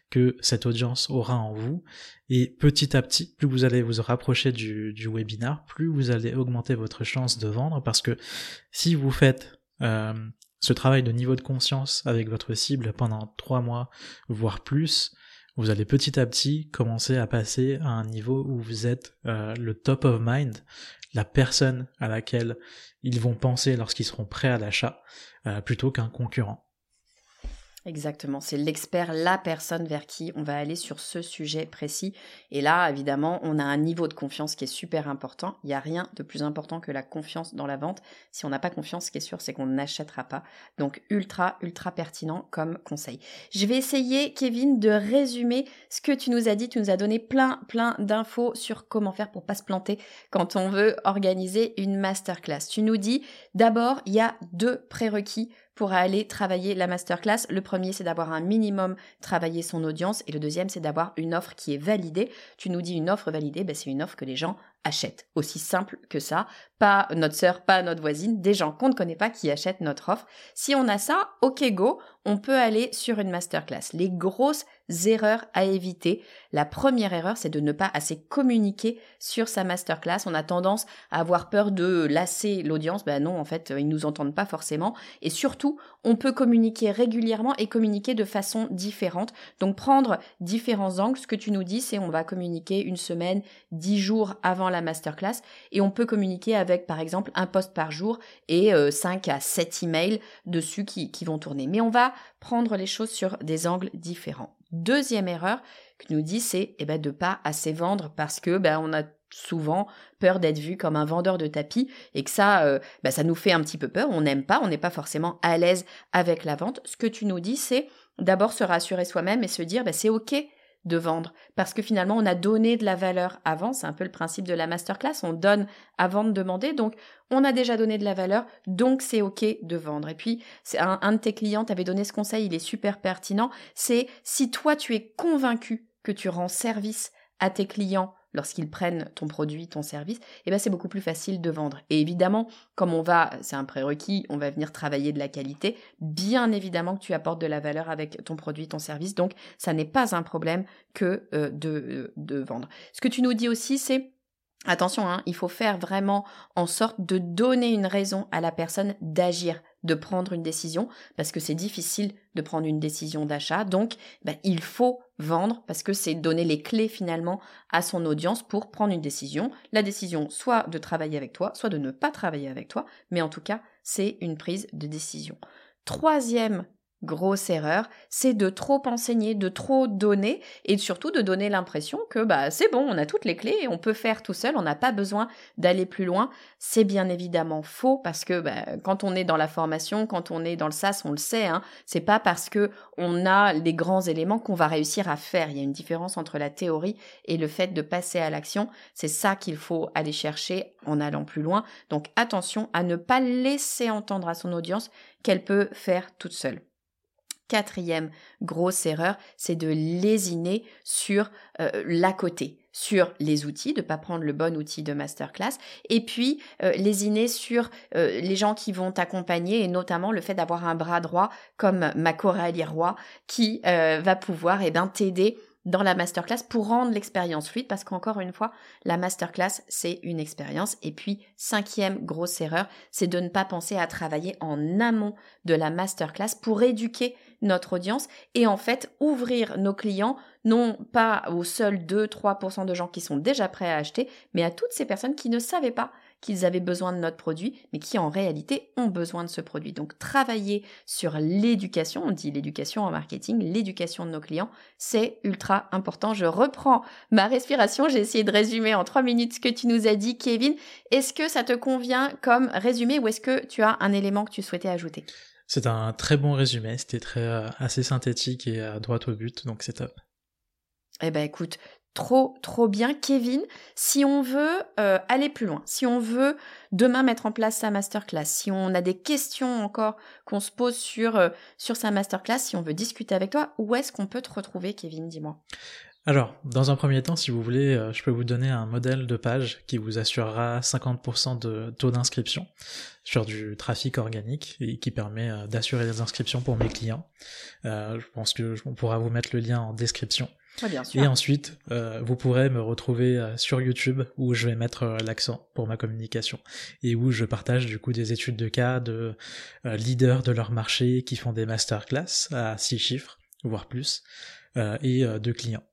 que cette audience aura en vous, et petit à petit, plus vous allez vous rapprocher du, webinar, plus vous allez augmenter votre chance de vendre, parce que si vous faites euh, ce travail de niveau de conscience avec votre cible pendant trois mois, voire plus, vous allez petit à petit commencer à passer à un niveau où vous êtes euh, le top of mind, la personne à laquelle ils vont penser lorsqu'ils seront prêts à l'achat, euh, plutôt qu'un concurrent. Exactement, c'est l'expert, la personne vers qui on va aller sur ce sujet précis. Et là, évidemment, on a un niveau de confiance qui est super important. Il n'y a rien de plus important que la confiance dans la vente. Si on n'a pas confiance, ce qui est sûr, c'est qu'on n'achètera pas. Donc, ultra, ultra pertinent comme conseil. Je vais essayer, Kevin, de résumer ce que tu nous as dit. Tu nous as donné plein, plein d'infos sur comment faire pour pas se planter quand on veut organiser une masterclass. Tu nous dis, d'abord, il y a deux prérequis pour aller travailler la masterclass. Le premier, c'est d'avoir un minimum travaillé son audience et le deuxième, c'est d'avoir une offre qui est validée. Tu nous dis une offre validée, ben c'est une offre que les gens Aussi simple que ça. Pas notre sœur, pas notre voisine, des gens qu'on ne connaît pas qui achètent notre offre. Si on a ça, ok go, on peut aller sur une masterclass. Les grosses erreurs à éviter. La première erreur, c'est de ne pas assez communiquer sur sa masterclass. On a tendance à avoir peur de lasser l'audience. Ben non, en fait, ils nous entendent pas forcément. Et surtout, on peut communiquer régulièrement et communiquer de façon différente. Donc prendre différents angles. Ce que tu nous dis, c'est on va communiquer une semaine, dix jours avant la masterclass et on peut communiquer avec par exemple un post par jour et 5 euh, à 7 emails dessus qui, qui vont tourner. Mais on va prendre les choses sur des angles différents. Deuxième erreur que nous dit, c'est eh ben, de pas assez vendre parce que ben, on a souvent peur d'être vu comme un vendeur de tapis et que ça, euh, ben, ça nous fait un petit peu peur. On n'aime pas, on n'est pas forcément à l'aise avec la vente. Ce que tu nous dis, c'est d'abord se rassurer soi-même et se dire ben, c'est ok de vendre parce que finalement on a donné de la valeur avant, c'est un peu le principe de la masterclass, on donne avant de demander, donc on a déjà donné de la valeur, donc c'est ok de vendre. Et puis un, un de tes clients t'avait donné ce conseil, il est super pertinent, c'est si toi tu es convaincu que tu rends service à tes clients lorsqu'ils prennent ton produit, ton service, eh ben c'est beaucoup plus facile de vendre. Et évidemment, comme on va, c'est un prérequis, on va venir travailler de la qualité, bien évidemment que tu apportes de la valeur avec ton produit, ton service, donc ça n'est pas un problème que euh, de, euh, de vendre. Ce que tu nous dis aussi, c'est Attention, hein, il faut faire vraiment en sorte de donner une raison à la personne d'agir, de prendre une décision, parce que c'est difficile de prendre une décision d'achat. Donc, ben, il faut vendre parce que c'est donner les clés finalement à son audience pour prendre une décision. La décision soit de travailler avec toi, soit de ne pas travailler avec toi, mais en tout cas, c'est une prise de décision. Troisième grosse erreur, c'est de trop enseigner, de trop donner et surtout de donner l'impression que bah c'est bon, on a toutes les clés on peut faire tout seul, on n'a pas besoin d'aller plus loin. C'est bien évidemment faux parce que bah, quand on est dans la formation, quand on est dans le SAS, on le sait, hein, c'est pas parce que on a les grands éléments qu'on va réussir à faire. Il y a une différence entre la théorie et le fait de passer à l'action. C'est ça qu'il faut aller chercher en allant plus loin. Donc attention à ne pas laisser entendre à son audience qu'elle peut faire toute seule. Quatrième grosse erreur, c'est de lésiner sur euh, côté, sur les outils, de pas prendre le bon outil de masterclass, et puis euh, lésiner sur euh, les gens qui vont t'accompagner, et notamment le fait d'avoir un bras droit comme ma Coralie Roy, qui va pouvoir eh ben, t'aider dans la masterclass pour rendre l'expérience fluide parce qu'encore une fois, la masterclass, c'est une expérience. Et puis, cinquième grosse erreur, c'est de ne pas penser à travailler en amont de la masterclass pour éduquer notre audience et en fait ouvrir nos clients non pas aux seuls 2-3% de gens qui sont déjà prêts à acheter, mais à toutes ces personnes qui ne savaient pas qu'ils avaient besoin de notre produit, mais qui en réalité ont besoin de ce produit. Donc travailler sur l'éducation, on dit l'éducation en marketing, l'éducation de nos clients, c'est ultra important. Je reprends ma respiration, j'ai essayé de résumer en trois minutes ce que tu nous as dit, Kevin. Est-ce que ça te convient comme résumé ou est-ce que tu as un élément que tu souhaitais ajouter? C'est un très bon résumé, c'était très euh, assez synthétique et à droite au but, donc c'est top. Eh ben écoute, trop trop bien, Kevin. Si on veut euh, aller plus loin, si on veut demain mettre en place sa masterclass, si on a des questions encore qu'on se pose sur euh, sur sa masterclass, si on veut discuter avec toi, où est-ce qu'on peut te retrouver, Kevin Dis-moi? Alors, dans un premier temps, si vous voulez, euh, je peux vous donner un modèle de page qui vous assurera 50% de taux d'inscription sur du trafic organique et qui permet d'assurer les inscriptions pour mes clients. Je pense que on pourra vous mettre le lien en description. Bien sûr. Et ensuite, vous pourrez me retrouver sur YouTube où je vais mettre l'accent pour ma communication et où je partage du coup des études de cas de leaders de leur marché qui font des masterclass à six chiffres, voire plus, et de clients.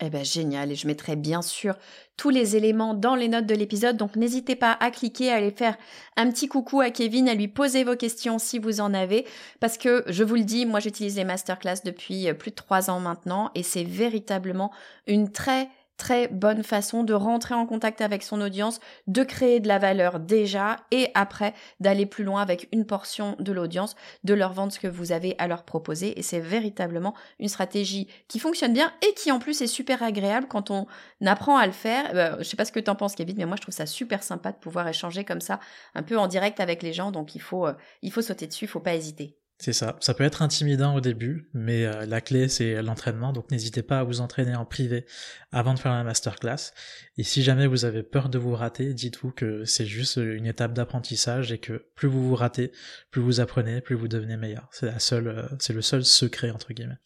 Eh ben génial, et je mettrai bien sûr tous les éléments dans les notes de l'épisode, donc n'hésitez pas à cliquer, à aller faire un petit coucou à Kevin, à lui poser vos questions si vous en avez, parce que je vous le dis, moi j'utilise les masterclass depuis euh, plus de trois ans maintenant, et c'est véritablement une très très bonne façon de rentrer en contact avec son audience, de créer de la valeur déjà et après d'aller plus loin avec une portion de l'audience, de leur vendre ce que vous avez à leur proposer. Et c'est véritablement une stratégie qui fonctionne bien et qui en plus est super agréable quand on apprend à le faire. Euh, je sais pas ce que tu en penses Kevin, mais moi je trouve ça super sympa de pouvoir échanger comme ça, un peu en direct avec les gens. Donc il faut, euh, il faut sauter dessus, il faut pas hésiter. C'est ça. Ça peut être intimidant au début, mais euh, la clé c'est l'entraînement. Donc n'hésitez pas à vous entraîner en privé avant de faire la masterclass. Et si jamais vous avez peur de vous rater, dites-vous que c'est juste une étape d'apprentissage et que plus vous vous ratez, plus vous apprenez, plus vous devenez meilleur. C'est la seule, euh, c'est le seul secret entre guillemets.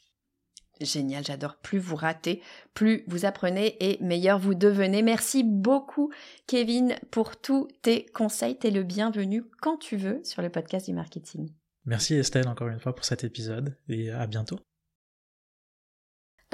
Génial, j'adore. Plus vous ratez, plus vous apprenez et meilleur vous devenez. Merci beaucoup, Kevin, pour tous tes conseils. T'es le bienvenu quand tu veux sur le podcast du marketing. Merci Estelle encore une fois pour cet épisode et à bientôt.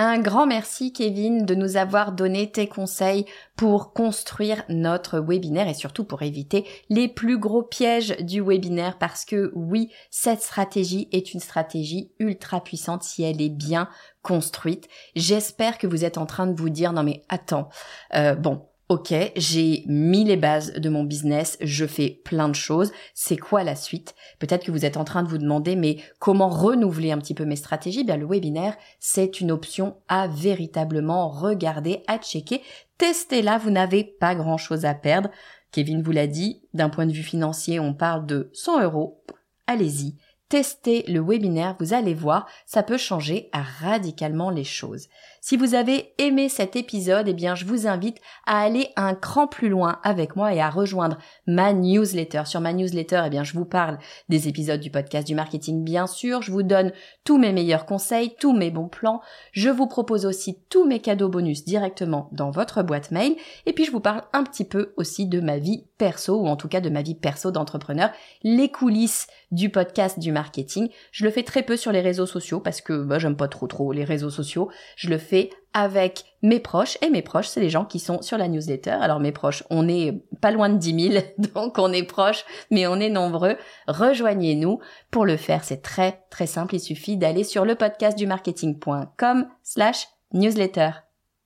Un grand merci Kevin de nous avoir donné tes conseils pour construire notre webinaire et surtout pour éviter les plus gros pièges du webinaire parce que oui, cette stratégie est une stratégie ultra puissante si elle est bien construite. J'espère que vous êtes en train de vous dire non mais attends, euh, bon, ok, j'ai mis les bases de mon business, je fais plein de choses, c'est quoi la suite? Peut-être que vous êtes en train de vous demander, mais comment renouveler un petit peu mes stratégies? Bien, le webinaire, c'est une option à véritablement regarder, à checker. Testez-la, vous n'avez pas grand-chose à perdre. Kevin vous l'a dit, d'un point de vue financier, on parle de 100 euros. Allez-y, testez le webinaire, vous allez voir, ça peut changer radicalement les choses. Si vous avez aimé cet épisode, eh bien, je vous invite à aller un cran plus loin avec moi et à rejoindre ma newsletter. Sur ma newsletter, eh bien, je vous parle des épisodes du podcast du marketing, bien sûr. Je vous donne tous mes meilleurs conseils, tous mes bons plans. Je vous propose aussi tous mes cadeaux bonus directement dans votre boîte mail. Et puis, je vous parle un petit peu aussi de ma vie perso, ou en tout cas de ma vie perso d'entrepreneur, les coulisses du podcast du marketing. Je le fais très peu sur les réseaux sociaux parce que bah, j'aime pas trop trop les réseaux sociaux. Avec mes proches et mes proches, c'est les gens qui sont sur la newsletter. Alors mes proches, on est pas loin de 10 000, donc on est proches, mais on est nombreux. Rejoignez-nous. Pour le faire, c'est très très simple. Il suffit d'aller sur le podcast du marketing.com slash newsletter.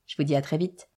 Je vous dis à très vite.